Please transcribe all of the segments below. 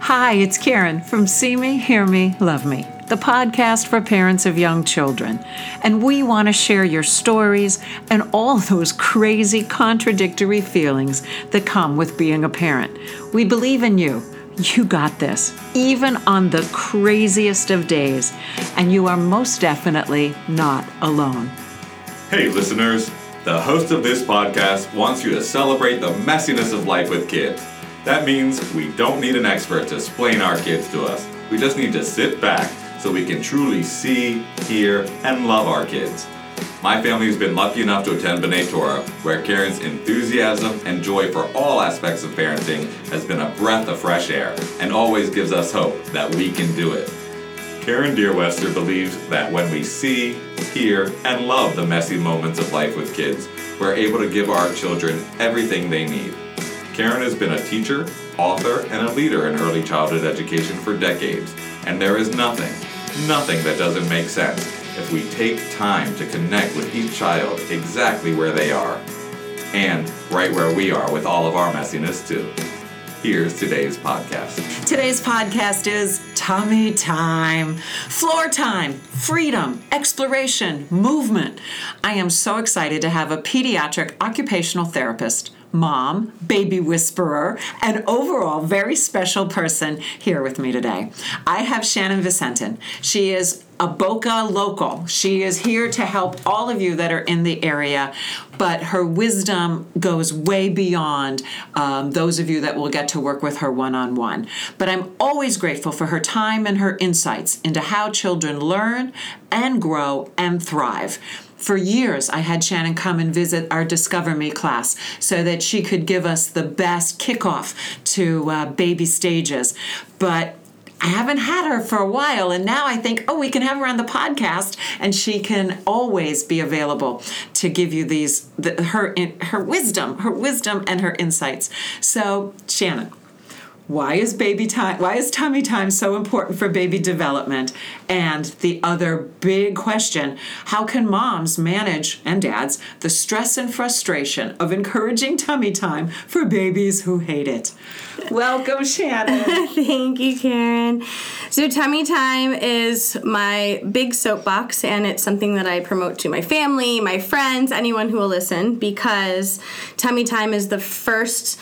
Hi, it's Karen from See Me, Hear Me, Love Me, the podcast for parents of young children. And we want to share your stories and all those crazy, contradictory feelings that come with being a parent. We believe in you. You got this, even on the craziest of days. And you are most definitely not alone. Hey, listeners. The host of this podcast wants you to celebrate the messiness of life with kids. That means we don't need an expert to explain our kids to us. We just need to sit back so we can truly see, hear, and love our kids. My family has been lucky enough to attend B'nai Torah, where Karen's enthusiasm and joy for all aspects of parenting has been a breath of fresh air and always gives us hope that we can do it. Karen Deerwester believes that when we see, hear, and love the messy moments of life with kids, we're able to give our children everything they need. Karen has been a teacher, author, and a leader in early childhood education for decades, and there is nothing, nothing that doesn't make sense if we take time to connect with each child exactly where they are, and right where we are with all of our messiness too. Here's today's podcast. Today's podcast is tummy time, floor time, freedom, exploration, movement. I am so excited to have a pediatric occupational therapist mom, baby whisperer, and overall very special person here with me today. I have Shannon Vicentin. She is a Boca local. She is here to help all of you that are in the area, but her wisdom goes way beyond um, those of you that will get to work with her one on one. But I'm always grateful for her time and her insights into how children learn and grow and thrive for years, I had Shannon come and visit our Discover Me class so that she could give us the best kickoff to uh, baby stages. But I haven't had her for a while, and now I think, oh, we can have her on the podcast, and she can always be available to give you these the, her her wisdom, her wisdom, and her insights. So, Shannon, why is baby time why is tummy time so important for baby development? And the other big question how can moms manage and dads the stress and frustration of encouraging tummy time for babies who hate it? Welcome shannon. Thank you karen. So tummy time is my big soapbox and it's something that i promote to my family my friends anyone who will listen because tummy time is the first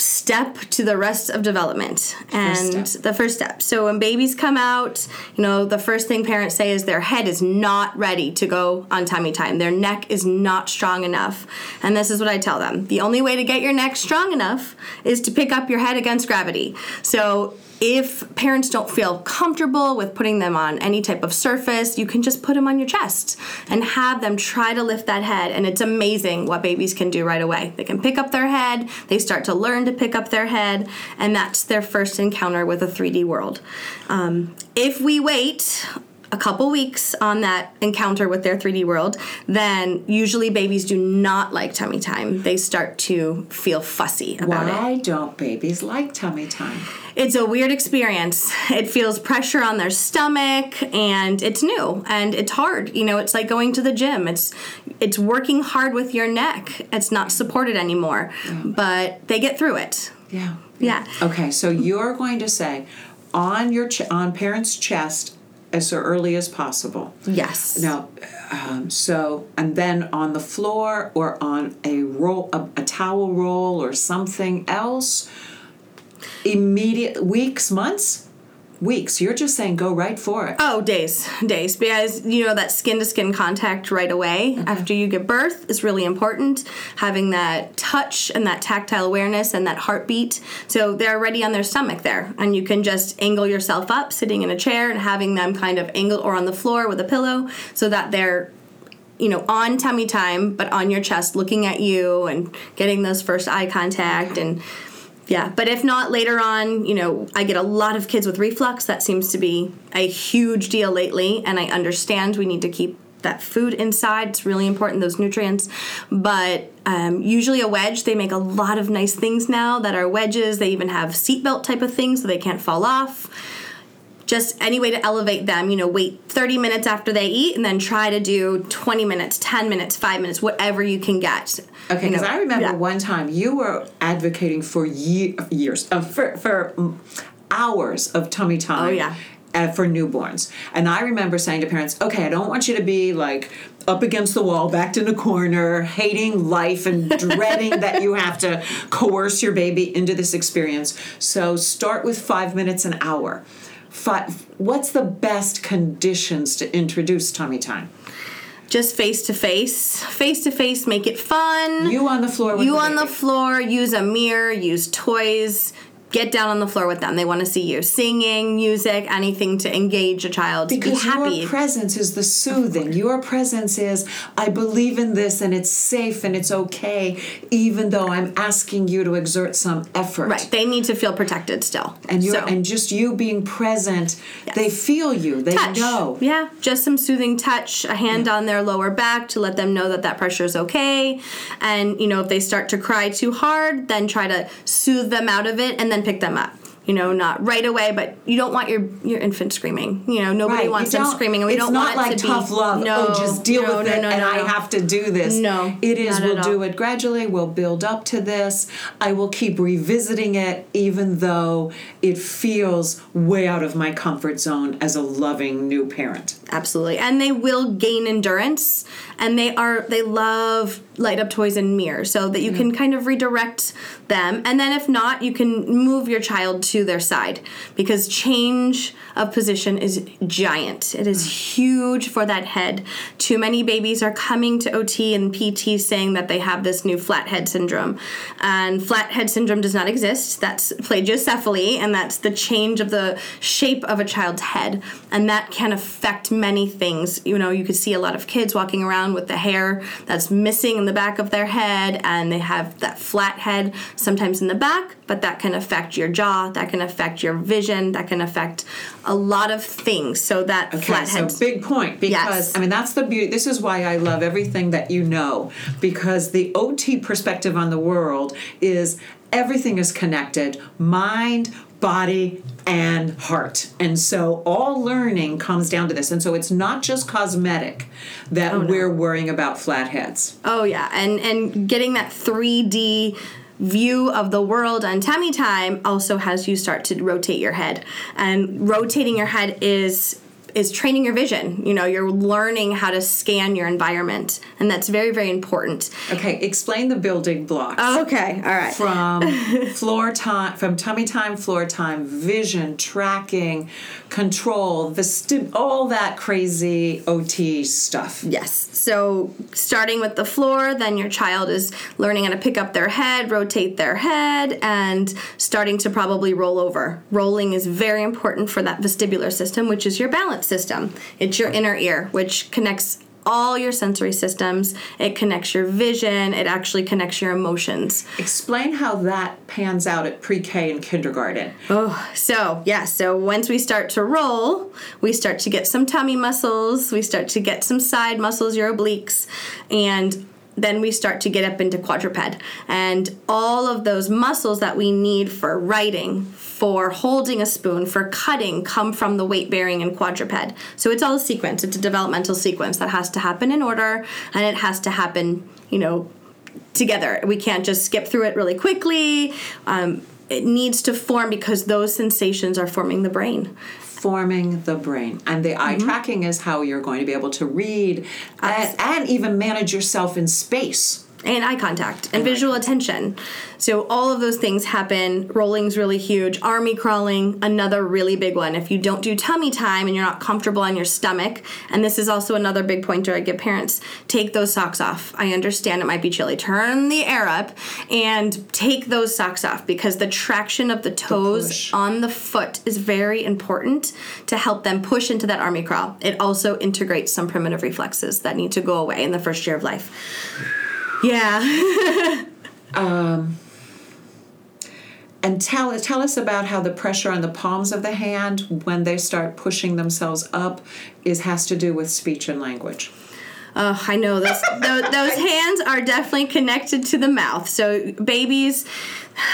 step to the rest of development and first the first step. So when babies come out, you know, the first thing parents say is their head is not ready to go on tummy time. Their neck is not strong enough. And this is what I tell them. The only way to get your neck strong enough is to pick up your head against gravity. So if parents don't feel comfortable with putting them on any type of surface, you can just put them on your chest and have them try to lift that head. And it's amazing what babies can do right away. They can pick up their head, they start to learn to pick up their head, and that's their first encounter with a 3D world. Um, if we wait a couple weeks on that encounter with their 3D world, then usually babies do not like tummy time. They start to feel fussy about Why it. Why don't babies like tummy time? It's a weird experience. It feels pressure on their stomach and it's new and it's hard. You know, it's like going to the gym. It's it's working hard with your neck. It's not supported anymore. Yeah. But they get through it. Yeah. Yeah. Okay, so you're going to say on your ch- on parents' chest as early as possible. Yes. Now, um, so and then on the floor or on a roll, a, a towel roll or something else. Immediate weeks, months weeks. You're just saying go right for it. Oh, days, days. Because you know that skin to skin contact right away okay. after you give birth is really important. Having that touch and that tactile awareness and that heartbeat. So they're already on their stomach there, and you can just angle yourself up, sitting in a chair, and having them kind of angled or on the floor with a pillow, so that they're you know, on tummy time, but on your chest, looking at you and getting those first eye contact and yeah, but if not later on, you know, I get a lot of kids with reflux. That seems to be a huge deal lately, and I understand we need to keep that food inside. It's really important, those nutrients. But um, usually a wedge, they make a lot of nice things now that are wedges. They even have seatbelt type of things so they can't fall off. Just any way to elevate them, you know, wait 30 minutes after they eat and then try to do 20 minutes, 10 minutes, 5 minutes, whatever you can get. Okay, You because know, I remember yeah. one time you were advocating for ye- years, uh, for, for mm, hours of tummy time. Oh, yeah. Uh, for newborns. And I remember saying to parents, okay, I don't want you to be like up against the wall, backed in a corner, hating life and dreading that you have to coerce your baby into this experience. So start with five minutes an hour. What's the best conditions to introduce tummy time? Just face to face. Face to face, make it fun. You on the floor with you the on the floor, use a mirror, use toys. Get down on the floor with them. They want to see you singing, music, anything to engage a child to Because be happy. your presence is the soothing. Your presence is, I believe in this and it's safe and it's okay, even though I'm asking you to exert some effort. right. They need to feel protected still. And you So- and just you being present, they feel you. They touch. know. Yeah, just some soothing touch, a hand on their lower back to let them know that that pressure is okay. And, you know, if they start to cry too hard, then try to soothe them out of it and then pick them up. You know, not right away, but you don't want your your infant screaming. You know, nobody Right, wants them screaming, and we it's don't not want like it to tough be love. Oh, no, oh, just deal no, with no, it, no, and I have to do this. No, it is. We'll do it gradually. We'll build up to this. I will keep revisiting it, even though it feels way out of my comfort zone as a loving new parent. Absolutely. And they will gain endurance and they are they love light up toys and mirrors so that you mm-hmm. can kind of redirect them. And then if not, you can move your child to their side because change of position is giant. It is mm. huge for that head. Too many babies are coming to OT and PT saying that they have this new flat head syndrome. And flat head syndrome does not exist. That's plagiocephaly and that's the change of the shape of a child's head. And that can affect many things. You know, you could see a lot of kids walking around with the hair that's missing in the back of their head and they have that flat head sometimes in the back, but that can affect your jaw, that can affect your vision, that can affect a lot of things. So that Okay, flat head so big point because Yes. I mean that's the beauty. This is why I love everything that you know because the OT perspective on the world is everything is connected, mind, body, and heart. And so all learning comes down to this. And so it's not just cosmetic that Oh, we're worrying about flatheads. Oh yeah, and and getting that 3D view of the world on tummy time also has you start to rotate your head. And rotating your head is is training your vision. You know, you're learning how to scan your environment, and that's very very important. Okay, explain the building blocks. Okay, all right. from floor time from tummy time floor time vision tracking control the sti- all that crazy ot stuff Yes. So starting with the floor, then your child is learning how to pick up their head, rotate their head, and starting to probably roll over. Rolling is very important for that vestibular system, which is your balance system. It's your inner ear, which connects all your sensory systems. It connects your vision. It actually connects your emotions. explain how that pans out at pre-k and kindergarten Oh, So, yeah, so once we start to roll, we start to get some tummy muscles, we start to get some side muscles, your obliques, and then we start to get up into quadruped. And all of those muscles that we need for writing, for holding a spoon, for cutting come from the weight bearing in quadruped. So it's all a sequence, it's a developmental sequence that has to happen in order and it has to happen, you know, together. We can't just skip through it really quickly. Um, it needs to form because those sensations are forming the brain. Forming the brain. And the eye mm-hmm. tracking is how you're going to be able to read and, and even manage yourself in space And eye contact and visual attention. So, all of those things happen. Rolling's really huge. Army crawling, another really big one. If you don't do tummy time and you're not comfortable on your stomach, and this is also another big pointer I give parents take those socks off. I understand it might be chilly. Turn the air up and take those socks off because the traction of the toes push. on the foot is very important to help them push into that army crawl. It also integrates some primitive reflexes that need to go away in the first year of life. Yeah. Um, and tell tell us about how the pressure on the palms of the hand when they start pushing themselves up is has to do with speech and language Oh, I know those, those those hands are definitely connected to the mouth. So babies,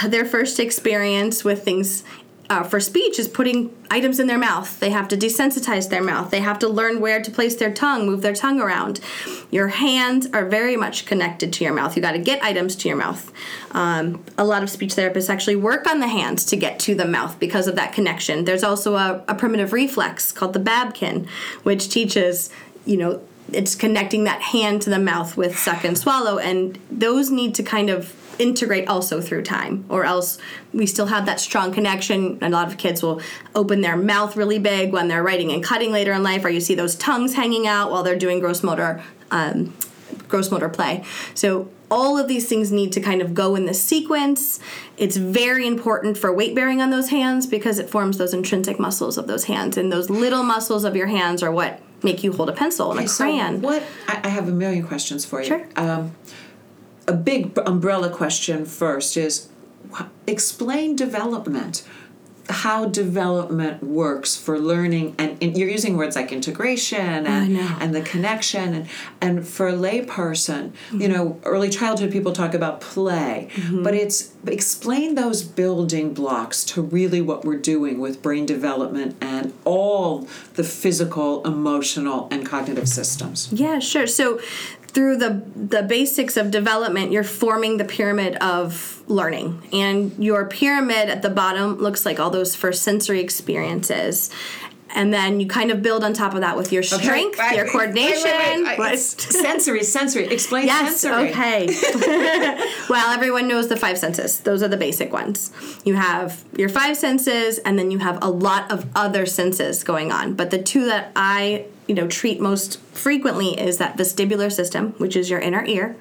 their first experience with things uh, for speech is putting items in their mouth. They have to desensitize their mouth. They have to learn where to place their tongue, move their tongue around. Your hands are very much connected to your mouth. You got to get items to your mouth. Um, a lot of speech therapists actually work on the hands to get to the mouth because of that connection. There's also a, a primitive reflex called the Babkin, which teaches, you know, it's connecting that hand to the mouth with suck and swallow, and those need to kind of integrate also through time or else we still have that strong connection a lot of kids will open their mouth really big when they're writing and cutting later in life or you see those tongues hanging out while they're doing gross motor um, gross motor play so all of these things need to kind of go in the sequence it's very important for weight bearing on those hands because it forms those intrinsic muscles of those hands and those little muscles of your hands are what make you hold a pencil and a So crayon what I, I have a million questions for you. Sure. Um, a big umbrella question first is explain development. How development works for learning, and, and you're using words like integration and, and the connection, and, and for a layperson, you mm-hmm. know, early childhood people talk about play, mm-hmm. but it's explain those building blocks to really what we're doing with brain development and all the physical, emotional, and cognitive systems. Yeah, sure. So through the the basics of development, you're forming the pyramid of learning. And your pyramid at the bottom looks like all those first sensory experiences. And then you kind of build on top of that with your strength, Right, your coordination. wait, wait, wait. What? sensory, sensory. Explain Yes, sensory. okay. well, everyone knows the five senses. Those are the basic ones. You have your five senses, and then you have a lot of other senses going on. But the two that I, you know, treat most frequently is that vestibular system, which is your inner ear,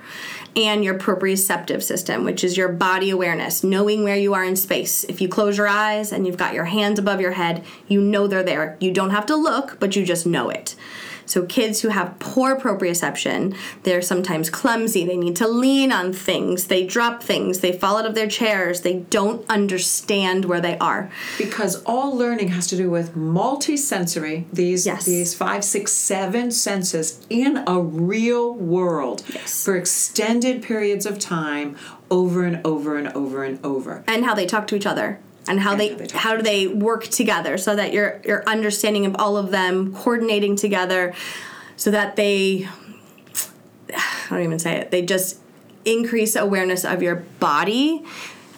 and your proprioceptive system, which is your body awareness, knowing where you are in space. If you close your eyes and you've got your hands above your head, you know they're there. You don't have to look, but you just know it. So kids who have poor proprioception, they're sometimes clumsy. They need to lean on things. They drop things. They fall out of their chairs. They don't understand where they are. Because all learning has to do with multisensory, these Yes. these five, six, seven senses in a real world Yes. for extended periods of time over and over and over and over. and how they talk to each other and how they how they how do they work together so that your your understanding of all of them coordinating together so that they I don't even say it they just increase awareness of your body.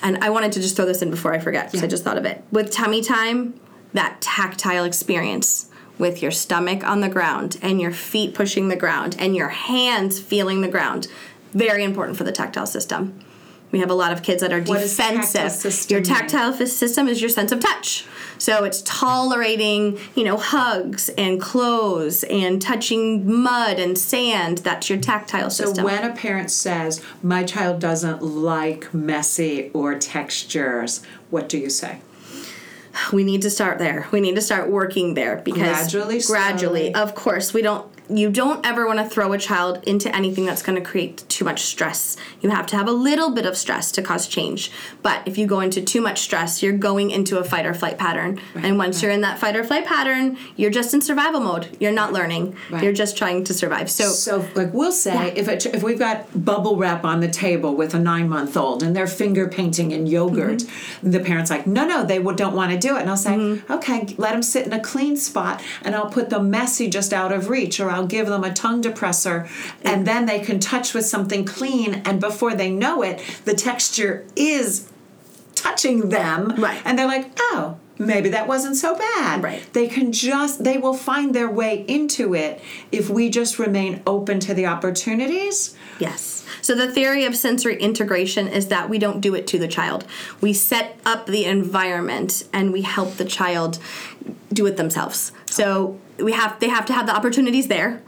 And I wanted to just throw this in before I forget because I just thought of it. With tummy time that tactile experience with your stomach on the ground and your feet pushing the ground and your hands feeling the ground very important for the tactile system we have a lot of kids that are What defensive. your tactile f- system is your sense of touch. So it's tolerating, you know, hugs and clothes and touching mud and sand. That's your tactile So system. So when a parent says, My child doesn't like messy or textures, what do you say? we need to start there. We need to start working there because Gradually, gradually, slowly. of course, we don't. You don't ever want to throw a child into anything that's going to create too much stress. You have to have a little bit of stress to cause change. But if you go into too much stress, you're going into a fight or flight pattern. and once you're in that fight or flight pattern, you're just in survival mode. You're not learning. Right. You're just trying to survive. So, So, like we'll say, if it, if we've got bubble wrap on the table with a nine month old and they're finger painting in yogurt, mm-hmm. the parent's like, no, no, they don't want to do it, and I'll say, mm-hmm. okay, let them sit in a clean spot, and I'll put the messy just out of reach, or I'll give them a tongue depressor, and then they can touch with something clean, and before they know it, the texture is touching them, Right. And they're like, oh. Maybe that wasn't so bad. Right. They can just, they will find their way into it if we just remain open to the opportunities. Yes. So the theory of sensory integration is that we don't do it to the child. We set up the environment and we help the child do it themselves. So we have they have to have the opportunities there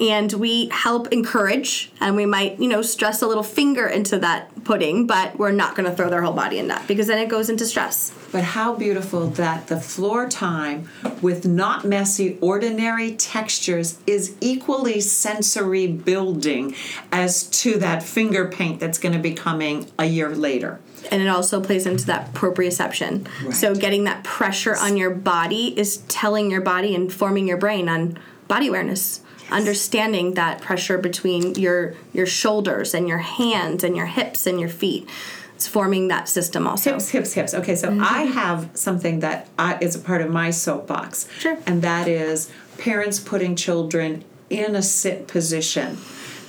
and we help encourage and we might, you know, stress a little finger into that pudding, but we're not going to throw their whole body in that because then it goes into stress. But how beautiful that the floor time with not messy, ordinary textures is equally sensory building as to that finger paint that's going to be coming a year later. and it also plays into that proprioception. So getting that pressure on your body is telling your body and forming your brain on body awareness. Understanding that pressure between your your shoulders and your hands and your hips and your feet. It's forming that system also. Hips, hips, hips. Okay, so mm-hmm. I have something that I, is a part of my soapbox. Sure. And that is parents putting children in a sit position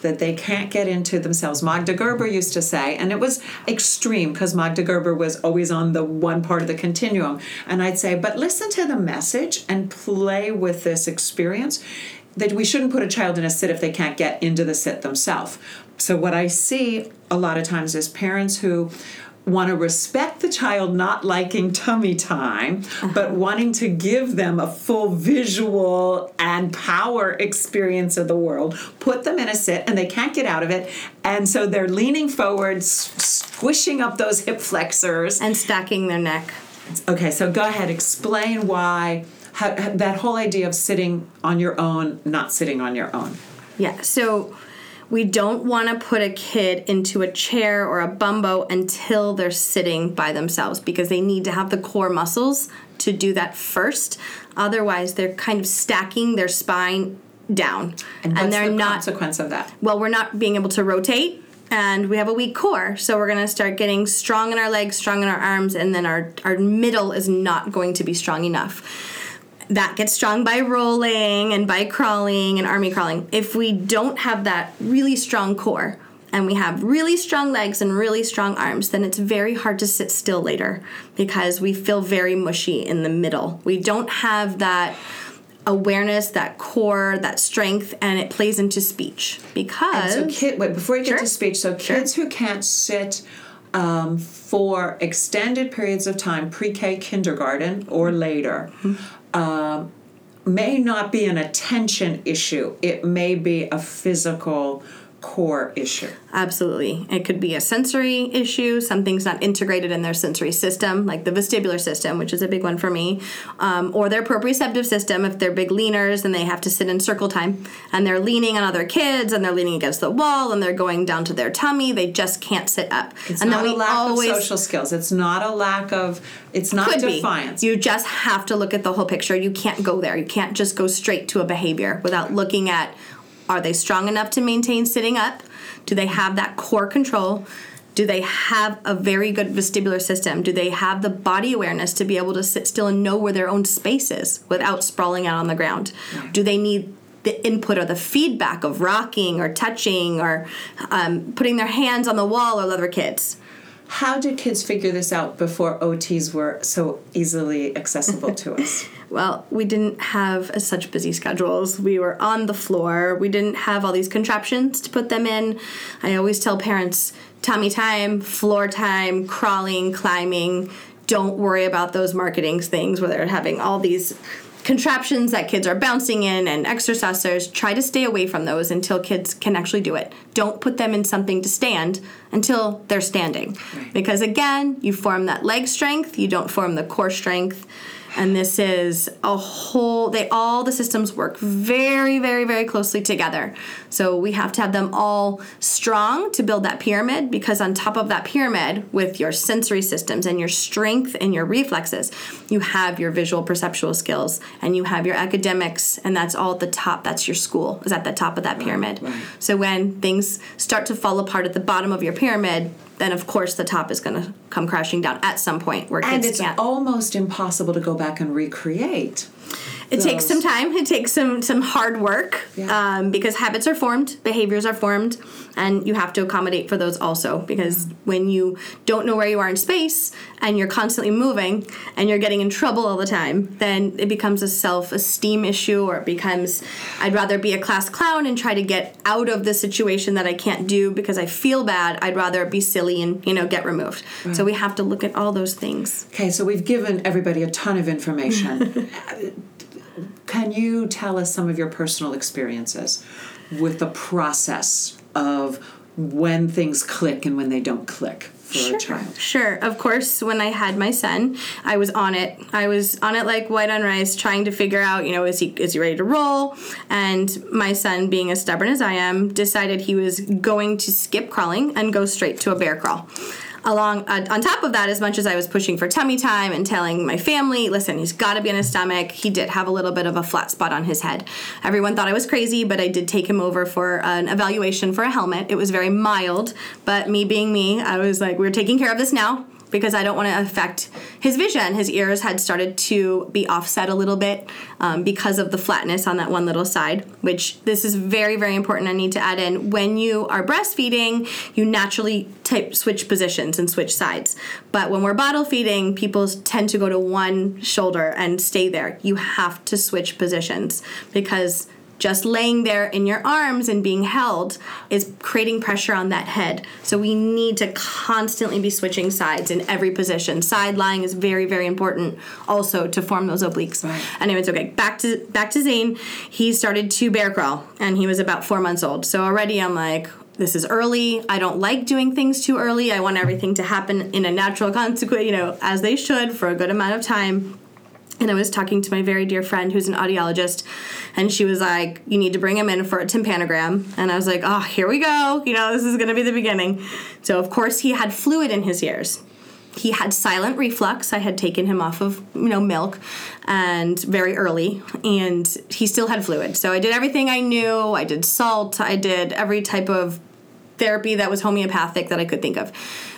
that they can't get into themselves. Magda Gerber used to say, and it was extreme because Magda Gerber was always on the one part of the continuum. And I'd say, but listen to the message and play with this experience that we shouldn't put a child in a sit if they can't get into the sit themselves. So what I see a lot of times is parents who want to respect the child not liking tummy time, uh-huh. but wanting to give them a full visual and power experience of the world, put them in a sit and they can't get out of it. And so they're leaning forward, squishing up those hip flexors. and stacking their neck. Okay, so go ahead, explain why how, that whole idea of sitting on your own, not sitting on your own. Yeah, so we don't want to put a kid into a chair or a bumbo until they're sitting by themselves because they need to have the core muscles to do that first. Otherwise, they're kind of stacking their spine down. And, what's they're the not consequence of that? well, we're not being able to rotate and we have a weak core. So we're going to start getting strong in our legs, strong in our arms, and then our, our middle is not going to be strong enough. That gets strong by rolling and by crawling and army crawling. If we don't have that really strong core, and we have really strong legs and really strong arms, then it's very hard to sit still later because we feel very mushy in the middle. We don't have that awareness, that core, that strength, and it plays into speech because So, kid, wait, before you get Sure. to speech, so kids who can't sit um, for extended periods of time, pre-K, kindergarten, or later, um, may not be an attention issue. It may be a physical core issue. Absolutely. It could be a sensory issue. Something's not integrated in their sensory system, like the vestibular system, which is a big one for me, um, or their proprioceptive system. If they're big leaners and they have to sit in circle time and they're leaning on other kids and they're leaning against the wall and they're going down to their tummy, they just can't sit up. It's and not a lack of social skills. It's not a lack of. It's not defiance. be. You just have to look at the whole picture. You can't go there. You can't just go straight to a behavior without looking at are they strong enough to maintain sitting up? Do they have that core control? Do they have a very good vestibular system? Do they have the body awareness to be able to sit still and know where their own space is without sprawling out on the ground? Do they need the input or the feedback of rocking or touching or um, putting their hands on the wall or other kids? How did kids figure this out before OTs were so easily accessible to us? Well, we didn't have as such busy schedules. We were on the floor. We didn't have all these contraptions to put them in. I always tell parents tummy time, floor time, crawling, climbing. Don't worry about those marketing things where they're having all these contraptions that kids are bouncing in and exercisers. Try to stay away from those until kids can actually do it. Don't put them in something to stand until they're standing. Because again, you form that leg strength, you don't form the core strength and this is a whole they all the systems work very very very closely together. So we have to have them all strong to build that pyramid because on top of that pyramid with your sensory systems and your strength and your reflexes you have your visual perceptual skills and you have your academics and that's all at the top. That's your school is at the top of that pyramid. right. so when things start to fall apart at the bottom of your pyramid then of course the top is going to come crashing down at some point where kids and it's can't almost impossible to go back and recreate. It takes some time. It takes some some hard work Yeah. um, because habits are formed, behaviors are formed, and you have to accommodate for those also. Because when you don't know where you are in space and you're constantly moving and you're getting in trouble all the time, then it becomes a self esteem issue, or it becomes I'd rather be a class clown and try to get out of the situation that I can't do because I feel bad. I'd rather be silly and you know get removed. So we have to look at all those things. Okay, so we've given everybody a ton of information. Can you tell us some of your personal experiences with the process of when things click and when they don't click for a child? Sure. Of course, when I had my son, I was on it. I was on it like white on rice, trying to figure out, you know, is he is he ready to roll? And my son, being as stubborn as I am, decided he was going to skip crawling and go straight to a bear crawl. Along uh, on top of that, as much as I was pushing for tummy time and telling my family, listen, he's got to be on his stomach. He did have a little bit of a flat spot on his head. Everyone thought I was crazy, but I did take him over for an evaluation for a helmet. It was very mild, but me being me, I was like, we're taking care of this now because I don't want to affect his vision. His ears had started to be offset a little bit um, because of the flatness on that one little side, which this is very, very important. I need to add in when you are breastfeeding, you naturally type switch positions and switch sides. But when we're bottle feeding, people tend to go to one shoulder and stay there. You have to switch positions because just laying there in your arms and being held is creating pressure on that head. So we need to constantly be switching sides in every position. Side lying is very, very important also to form those obliques. Right. Anyways, okay, back to back to Zane. He started to bear crawl and he was about four months old. So already I'm like, this is early. I don't like doing things too early. I want everything to happen in a natural consequence, you know, as they should for a good amount of time and I was talking to my very dear friend who's an audiologist, and she was like, You need to bring him in for a tympanogram. And I was like, Oh, here we go. You know, this is going to be the beginning. So, of course, he had fluid in his ears. He had silent reflux. I had taken him off of, you know, milk and very early, and he still had fluid. So I did everything I knew. I did salt. I did every type of therapy that was homeopathic that I could think of.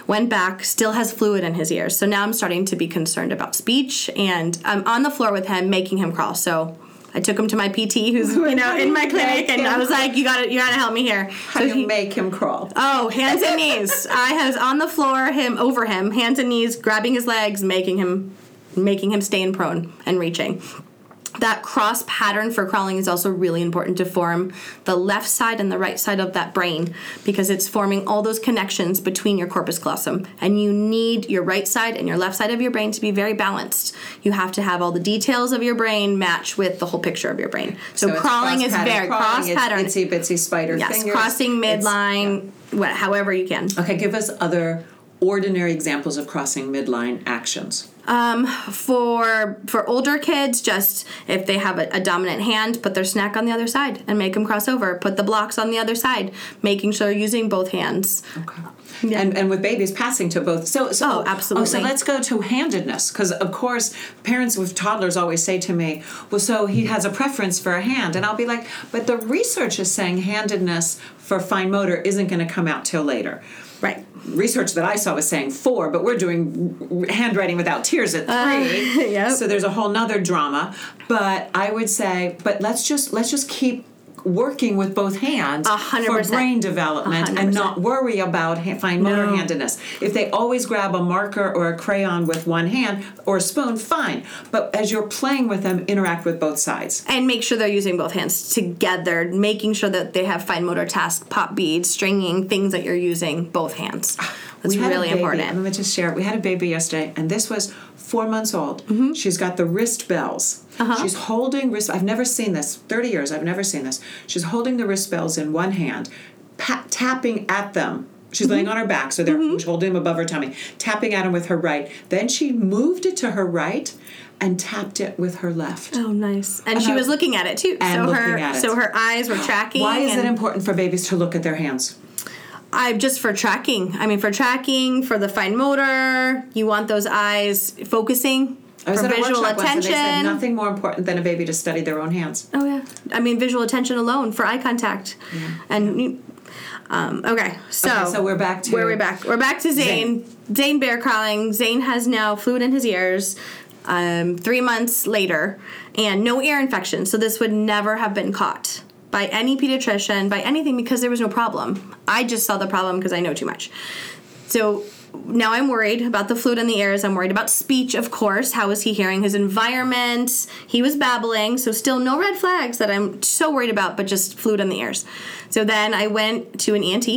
Went back, still has fluid in his ears. So now I'm starting to be concerned about speech and I'm on the floor with him making him crawl. So I took him to my PT who's you know in my clinic and I was like, You gotta you gotta help me here. How so do you make him crawl? Oh, hands and knees. I was on the floor, him over him, hands and knees, grabbing his legs, making him making him stay in prone and reaching that cross pattern for crawling is also really important to form the left side and the right side of that brain because it's forming all those connections between your corpus callosum. And you need your right side and your left side of your brain to be very balanced. You have to have all the details of your brain match with the whole picture of your brain. So, it's crawling is very cross pattern Itsy bitsy spider yes fingers. crossing midline what, however you can. Okay, give us other ordinary examples of crossing midline actions. Um, for for older kids, just if they have a, a dominant hand, put their snack on the other side and make them cross over. Put the blocks on the other side, making sure you're using both hands. Okay. Yeah. And, and with babies passing to both. So, so Oh, absolutely. Oh, so let's go to handedness because of course parents with toddlers always say to me, "Well, so he has a preference for a hand," and I'll be like, "But the research is saying handedness for fine motor isn't going to come out till later." Right. Research that I saw was saying four, but we're doing handwriting without tears at uh, three. yep. So there's a whole nother drama. But I would say, but let's just let's just keep working with both hands A hundred for brain development A hundred and not worry about ha- fine motor No. handedness. If they always grab a marker or a crayon with one hand or a spoon, fine. But as you're playing with them, interact with both sides. And make sure they're using both hands together, making sure that they have fine motor tasks, pop beads, stringing, things that you're using both hands. Ah, That's We had a really baby- important. I'm going to just share. We had a baby yesterday, and this was four months old. Mm-hmm. She's got the wrist bells. Uh-huh. She's holding wrist. I've never seen this. Thirty years. I've never seen this. She's holding the wrist bells in one hand, pa- tapping at them. She's laying on her back, so they're she's holding them above her tummy, tapping at them with her right. Then she moved it to her right and tapped it with her left. Oh, nice. And, she I- was looking at it too. And so looking her at it. so her eyes were tracking. Why is it important for babies to look at their hands? I just for tracking. I mean, for tracking, for the fine motor, you want those eyes focusing I was for visual workshop once, and they said attention. nothing more important than a baby to study their own hands. oh yeah, I mean visual attention alone for eye contact, yeah. and um, okay, so Okay, so we're back to- where are we back? We're back to Zane. Zane bear crawling. Zane has now fluid in his ears. Um, three months later, and no ear infection. So this would never have been caught by any pediatrician, by anything, because there was no problem. I just saw the problem because I know too much. So now I'm worried about the fluid in the ears. I'm worried about speech, of course. How is he hearing his environment? He was babbling, so still no red flags that I'm so worried about, but just fluid in the ears. So then I went to an ENT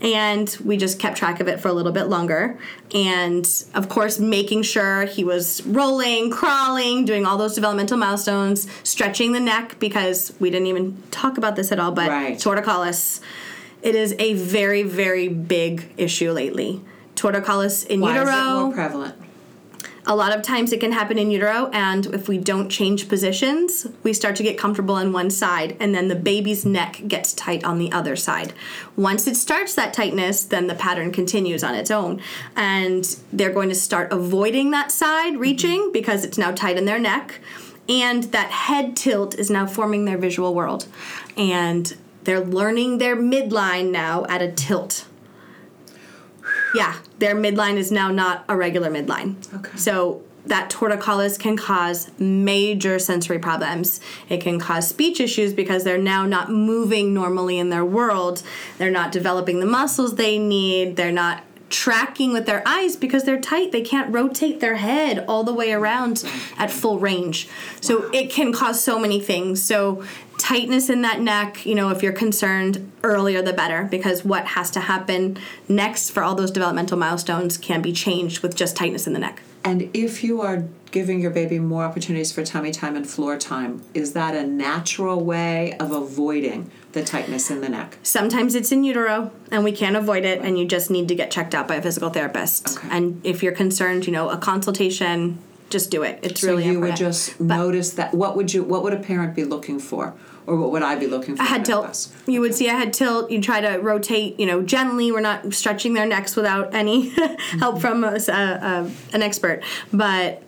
and we just kept track of it for a little bit longer. And of course, making sure he was rolling, crawling, doing all those developmental milestones, stretching the neck because we didn't even talk about this at all, but Right. torticollis. It is a very, very big issue lately. Torticollis in Why utero. is it more prevalent? A lot of times it can happen in utero, and if we don't change positions, we start to get comfortable on one side, and then the baby's neck gets tight on the other side. Once it starts that tightness, then the pattern continues on its own, and they're going to start avoiding that side reaching mm-hmm. because it's now tight in their neck, and that head tilt is now forming their visual world, and they're learning their midline now at a tilt. Yeah, their midline is now not a regular midline. Okay. So that torticollis can cause major sensory problems. It can cause speech issues because they're now not moving normally in their world. They're not developing the muscles they need. They're not tracking with their eyes because they're tight. They can't rotate their head all the way around at full range. So it can cause so many things. So tightness in that neck, you know, if you're concerned, earlier the better because what has to happen next for all those developmental milestones can be changed with just tightness in the neck. And if you are giving your baby more opportunities for tummy time and floor time, is that a natural way of avoiding the tightness in the neck? Sometimes it's in utero and we can't avoid it and you just need to get checked out by a physical therapist. Okay. And if you're concerned, you know, a consultation, just do it. It's So really you important. would just notice that. What would you? What would a parent be looking for, or what would I be looking for? a head tilt. You would see a head tilt. You try to rotate, you know, gently. We're not stretching their necks without any help mm-hmm. from a, a, a- an expert, but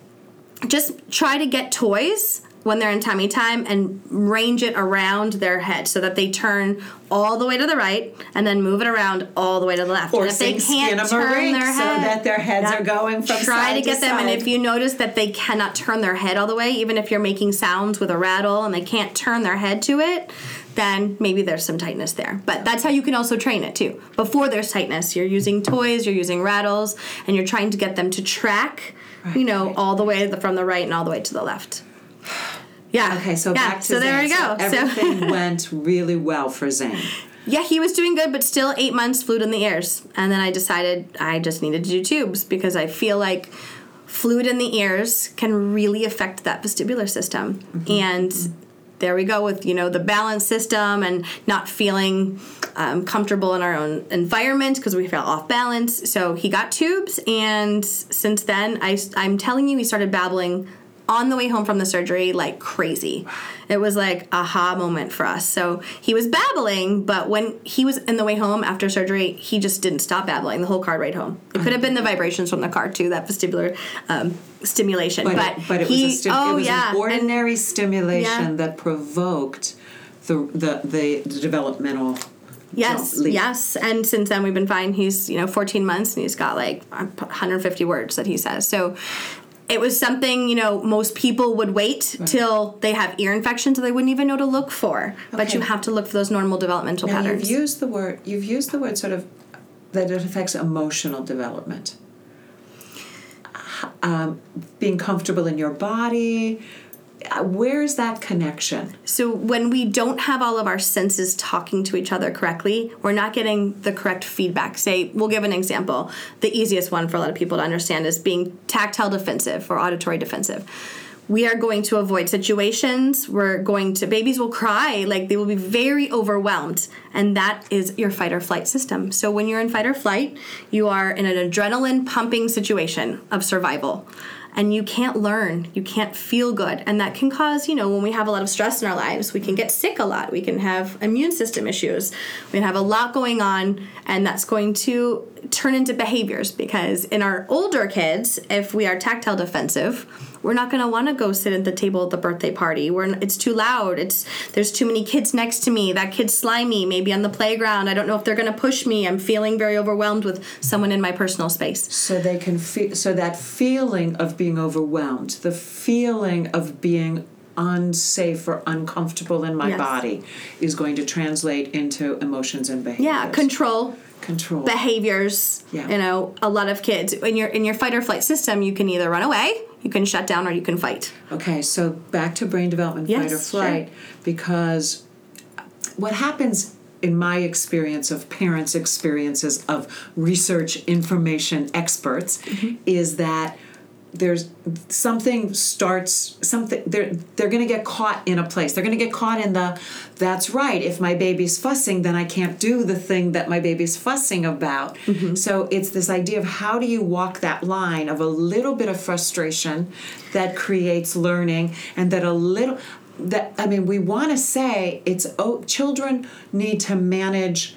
just try to get toys when they're in tummy time and range it around their head so that they turn all the way to the right and then move it around all the way to the left. Or and if they can't Skin 'em a turn their so that their heads are going from try side to to get them. And if you notice that they cannot turn their head all the way, even if you're making sounds with a rattle and they can't turn their head to it, then maybe there's some tightness there. But that's how you can also train it too. Before there's tightness, you're using toys, you're using rattles, and you're trying to get them to track, you know, all the way from the right and all the way to the left. Yeah. Okay, so yeah. back to so there we go. So everything went really well for Zane. Yeah, he was doing good, but still eight months fluid in the ears. And then I decided I just needed to do tubes because I feel like fluid in the ears can really affect that vestibular system. Mm-hmm. And mm-hmm. There we go with you know the balance system and not feeling um, comfortable in our own environment because we felt off balance. So he got tubes, and since then I I'm telling you, he started babbling on the way home from the surgery like crazy. It was like aha moment for us. So he was babbling, but when he was in the way home after surgery, he just didn't stop babbling the whole car ride home. It could have been the vibrations from the car too, that vestibular um, stimulation. But, But, it, but it he, was, a sti- oh it was yeah, an ordinary stimulation Yeah. that provoked the, the, the, the developmental Yes, yes. And since then, we've been fine. He's, you know, 14 months and he's got like 150 words that he says. So it was something, you know, most people would wait till they have ear infections so they wouldn't even know to look for. But you have to look for those normal developmental Now patterns. you've used the word you've used the word sort of that it affects emotional development. Um, being comfortable in your body. Where's that connection? So when we don't have all of our senses talking to each other correctly, we're not getting the correct feedback. Say, we'll give an example. The easiest one for a lot of people to understand is being tactile defensive or auditory defensive. We are going to avoid situations. We're going to babies will cry, like they will be very overwhelmed, and that is your fight or flight system. So when you're in fight or flight, you are in an adrenaline pumping situation of survival and you can't learn you can't feel good. And that can cause you know when we have a lot of stress in our lives we can get sick a lot. We can have immune system issues. We can have a lot going on and that's going to turn into behaviors because in our older kids if we are tactile defensive we're not going to want to go sit at the table at the birthday party we're it's too loud it's there's too many kids next to me that kid's slimy maybe on the playground i don't know if they're going to push me i'm feeling very overwhelmed with someone in my personal space So they can feel so that feeling of being overwhelmed, the feeling of being unsafe or uncomfortable in my Yes. body is going to translate into emotions and behaviors. yeah control control. behaviors. Yeah. You know, a lot of kids in your in your fight or flight system, you can either run away, you can shut down, or you can fight. Okay, so back to brain development, fight or Yes, flight, because what happens in my experience of parents' experiences of research information experts Mm-hmm. is that there's something starts something they're they're going to get caught in a place. They're going to get caught in the that's right if my baby's fussing then i can't do the thing that my baby's fussing about. Mm-hmm. So it's this idea of how do you walk that line of a little bit of frustration that creates learning and that a little that i mean we want to say it's oh children need to manage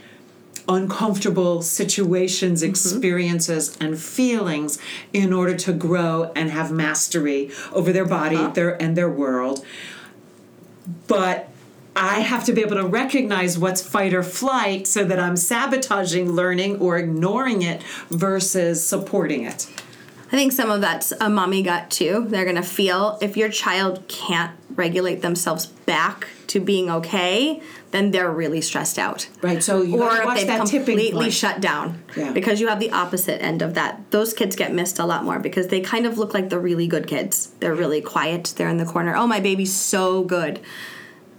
uncomfortable situations, mm-hmm. experiences, and feelings in order to grow and have mastery over their body, uh-huh. their and their world. But I have to be able to recognize what's fight or flight so that I'm sabotaging learning or ignoring it versus supporting it. I think some of that's a mommy gut too. They're gonna feel if your child can't regulate themselves back to being okay, then they're really stressed out. Right. So you or if they've completely shut down. Yeah. Because you have the opposite end of that. Those kids get missed a lot more because they kind of look like the really good kids. They're really quiet. They're in the corner. Oh, my baby's so good.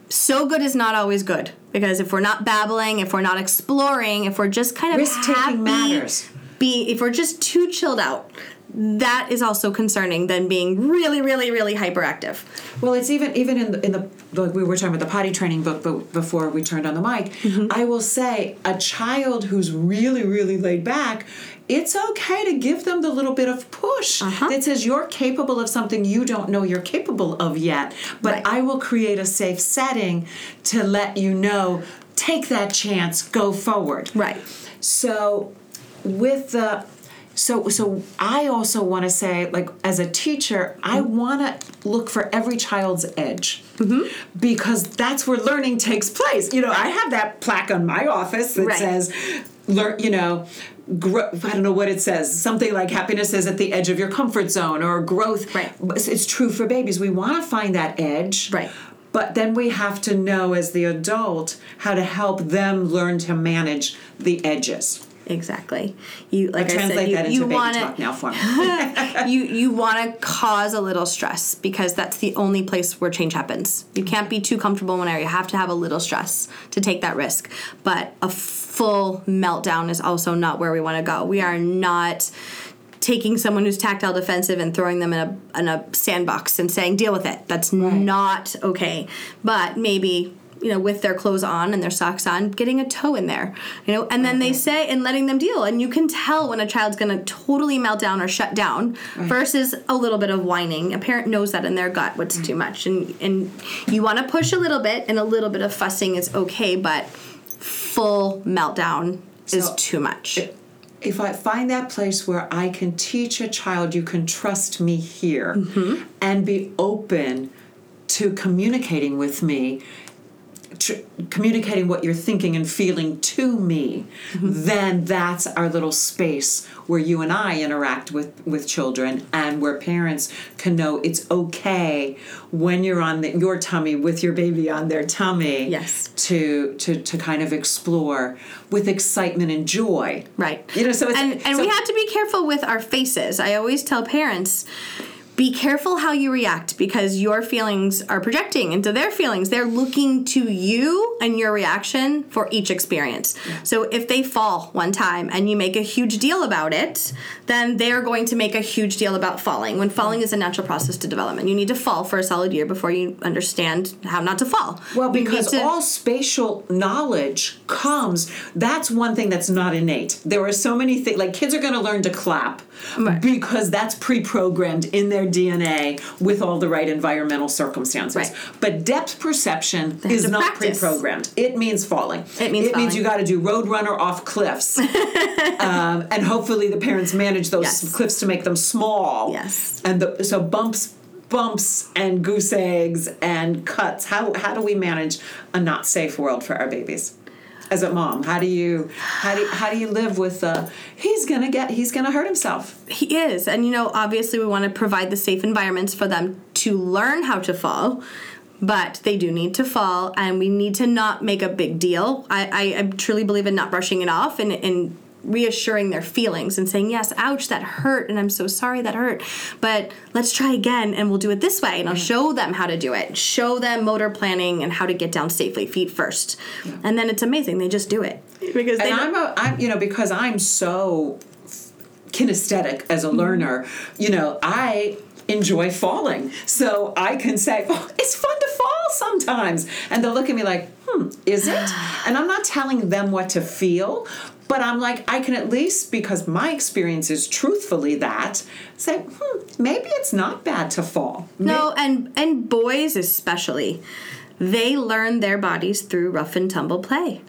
So good is not always good because if we're not babbling, if we're not exploring, if we're just kind of Risk-taking matters. Be if we're just too chilled out, that is also concerning than being really, really, really hyperactive. Well, it's even even in the, in the like we were talking about the potty training book, but before we turned on the mic, mm-hmm. I will say a child who's really really laid back. It's okay to give them the little bit of push uh-huh. that says you're capable of something you don't know you're capable of yet. But Right. I will create a safe setting to let you know. Take that chance. Go forward. Right. So with the so so I also want to say like as a teacher I mm-hmm. want to look for every child's edge mm-hmm. because that's where learning takes place. You know, I have that plaque on my office that Right. says learn, you know, grow, I don't know what it says. Something like happiness is at the edge of your comfort zone or growth. Right. It's it's true for babies. We want to find that edge. Right. But then we have to know as the adult how to help them learn to manage the edges. Exactly. You like I, Translate said, you, you want talk now for me. you you want to cause a little stress because that's the only place where change happens. You can't be too comfortable in one area. You have to have a little stress to take that risk. But a full meltdown is also not where we want to go. We are not taking someone who's tactile defensive and throwing them in a in a sandbox and saying deal with it. That's not okay. But maybe you know, with their clothes on and their socks on, getting a toe in there, you know, and then they say and letting them deal. And you can tell when a child's gonna totally melt down or shut down versus a little bit of whining. A parent knows that in their gut what's too much. And and you wanna push a little bit and a little bit of fussing is okay, but full meltdown is too much. if I find that place where I can teach a child, you can trust me here, Mm-hmm. and be open to communicating with me, tr- communicating what you're thinking and feeling to me, Mm-hmm. then that's our little space where you and I interact with, with children and where parents can know it's okay when you're on the, your tummy with your baby on their tummy Yes. to, to, to kind of explore with excitement and joy. Right. You know, so it's, and and so- we have to be careful with our faces. I always tell parents be careful how you react because your feelings are projecting into their feelings. They're looking to you and your reaction for each experience. So if they fall one time and you make a huge deal about it, then they're going to make a huge deal about falling. When falling is a natural process to development, you need to fall for a solid year before you understand how not to fall. Well, because to- all spatial knowledge comes, that's one thing that's not innate. There are so many things, like kids are going to learn to clap Right. because that's pre programmed in their DNA with all the right environmental circumstances. Right. But depth perception have is not pre programmed. It means falling. It means It means you got to do Roadrunner off cliffs. um, and hopefully the parents manage those Yes. cliffs to make them small. Yes. And the, so bumps bumps and goose eggs and cuts how how do we manage a not safe world for our babies as a mom how do you how do you, how do you live with uh he's gonna get he's gonna hurt himself He is. And you know, obviously we want to provide the safe environments for them to learn how to fall. But they do need to fall and we need to not make a big deal. I, I, I truly believe in not brushing it off and, and reassuring their feelings and saying, Yes, ouch, that hurt, and I'm so sorry that hurt. But let's try again and we'll do it this way. And I'll show them how to do it. Show them motor planning and how to get down safely, feet first. And then it's amazing. They just do it. Because they and i'm a i'm you know because i'm so kinesthetic as a mm-hmm. learner, you know, I enjoy falling. So I can say, oh, it's fun to fall sometimes. And they'll look at me like, hmm, is it? And I'm not telling them what to feel, but I'm like, I can at least, because my experience is truthfully that, say, hmm, maybe it's not bad to fall. No, and and boys especially, they learn their bodies through rough and tumble play.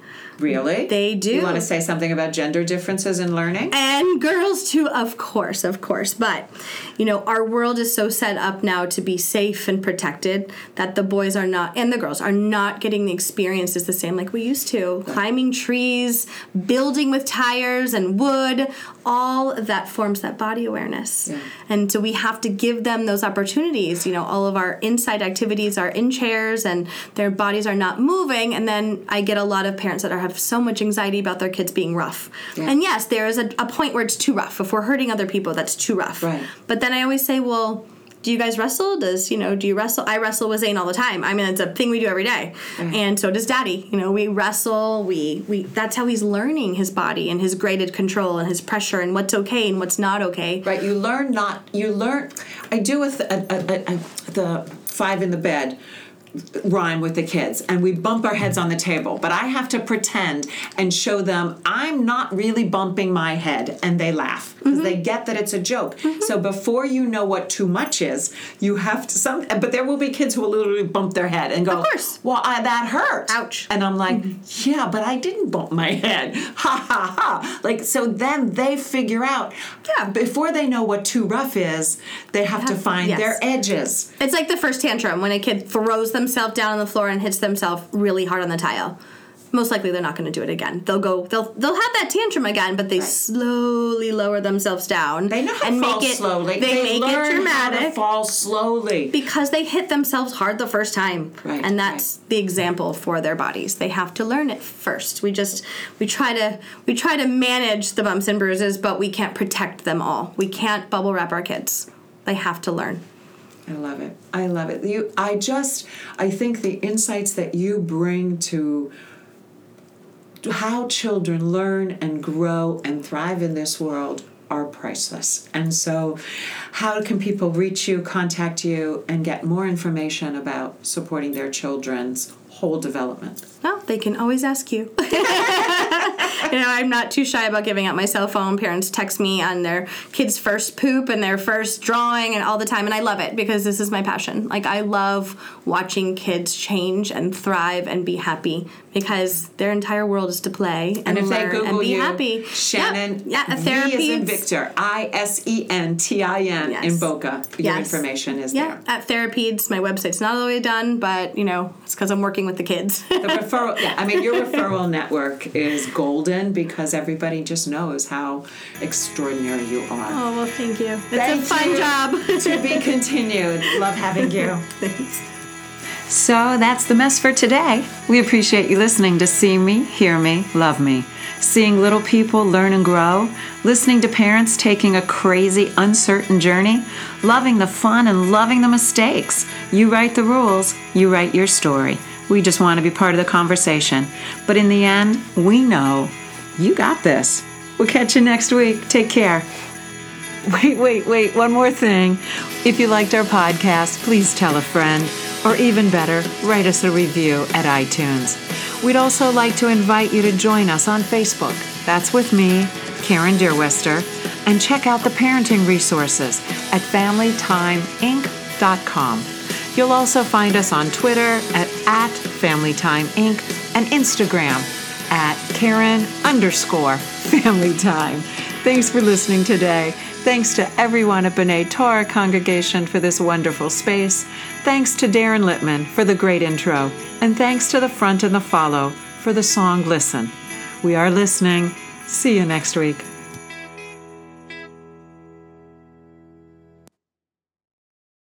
Really? They do. You want to say something about gender differences in learning? and girls too of course of course but you know our world is so set up now to be safe and protected that the boys are not and the girls are not getting the experiences the same like we used to climbing trees building with tires and wood all of that forms that body awareness. Yeah. and so we have to give them those opportunities you know all of our inside activities are in chairs and their bodies are not moving. And then i get a lot of parents that are, have so much anxiety about their kids being rough. And yes there is a, a point where it's too rough. If we're hurting other people that's too rough. Right. but then i always say well do you guys wrestle? Does you know do you wrestle? I wrestle with zane all the time. I mean it's a thing we do every day. Mm-hmm. And so does daddy. You know we wrestle we we that's how he's learning his body and his graded control and his pressure and what's okay and what's not okay. Right, you learn not. You learn. I do with a, a, a, the five in the bed rhyme with the kids, and we bump our heads on the table. But I have to pretend and show them I'm not really bumping my head, and they laugh because mm-hmm. they get that it's a joke. Mm-hmm. So before you know what too much is, you have to some. But there will be kids who will literally bump their head and go, Of course. "Well, I, that hurt." Ouch. And I'm like, mm-hmm. yeah, but I didn't bump my head. Ha ha ha. Like, so then they figure out, yeah, before they know what too rough is, they have to find yes. their edges. It's like the first tantrum when a kid throws themselves down on the floor and hits themselves really hard on the tile. Most likely they're not going to do it again. They'll go they'll they'll have that tantrum again, but they slowly lower themselves down They know how and to fall make it slowly. They, make learn it how to dramatic fall slowly. because they hit themselves hard the first time. Right, and that's the example for their bodies. They have to learn it first. We just we try to we try to manage the bumps and bruises, but we can't protect them all. We can't bubble wrap our kids. They have to learn. I love it. I love it. You I just I think the insights that you bring to how children learn and grow and thrive in this world are priceless. And so how can people reach you, contact you and get more information about supporting their children's whole development? Well, they can always ask you. you know, I'm not too shy about giving out my cell phone. Parents text me on their kids' first poop and their first drawing and all the time, and I love it because this is my passion. Like, I love watching kids change and thrive and be happy because their entire world is to play and, And if they learn Google and be you, happy. Shannon, yeah, yeah, a V therapy. is in Victor, I S E N T I N in Boca. Your Yes. information is Yeah, there. at Therapedes, my website's not all the way done, but you know, it's because I'm working with the kids. The referral, yeah, I mean, your referral network is golden because everybody just knows how extraordinary you are. oh, well, thank you. It's Thank a fun job. to be continued. Love having you. Thanks. So that's the mess for today. We appreciate you listening to See Me, Hear Me, Love Me. Seeing little people learn and grow, listening to parents taking a crazy, uncertain journey, loving the fun and loving the mistakes. You write the rules, you write your story. We just want to be part of the conversation. But in the end, we know you got this. We'll catch you next week. Take care. Wait, wait, wait, one more thing. If you liked our podcast, please tell a friend, or even better, write us a review at iTunes. We'd also like to invite you to join us on Facebook. That's with me, Karen Deerwester, and check out the parenting resources at FamilyTimeInc.com. You'll also find us on Twitter at, at FamilyTimeInc and Instagram at Karen underscore Family Time. Thanks for listening today. Thanks to everyone at B'nai Torah Congregation for this wonderful space. Thanks to Darren Littman for the great intro. And thanks to the front and the follow for the song Listen. We are listening. See you next week.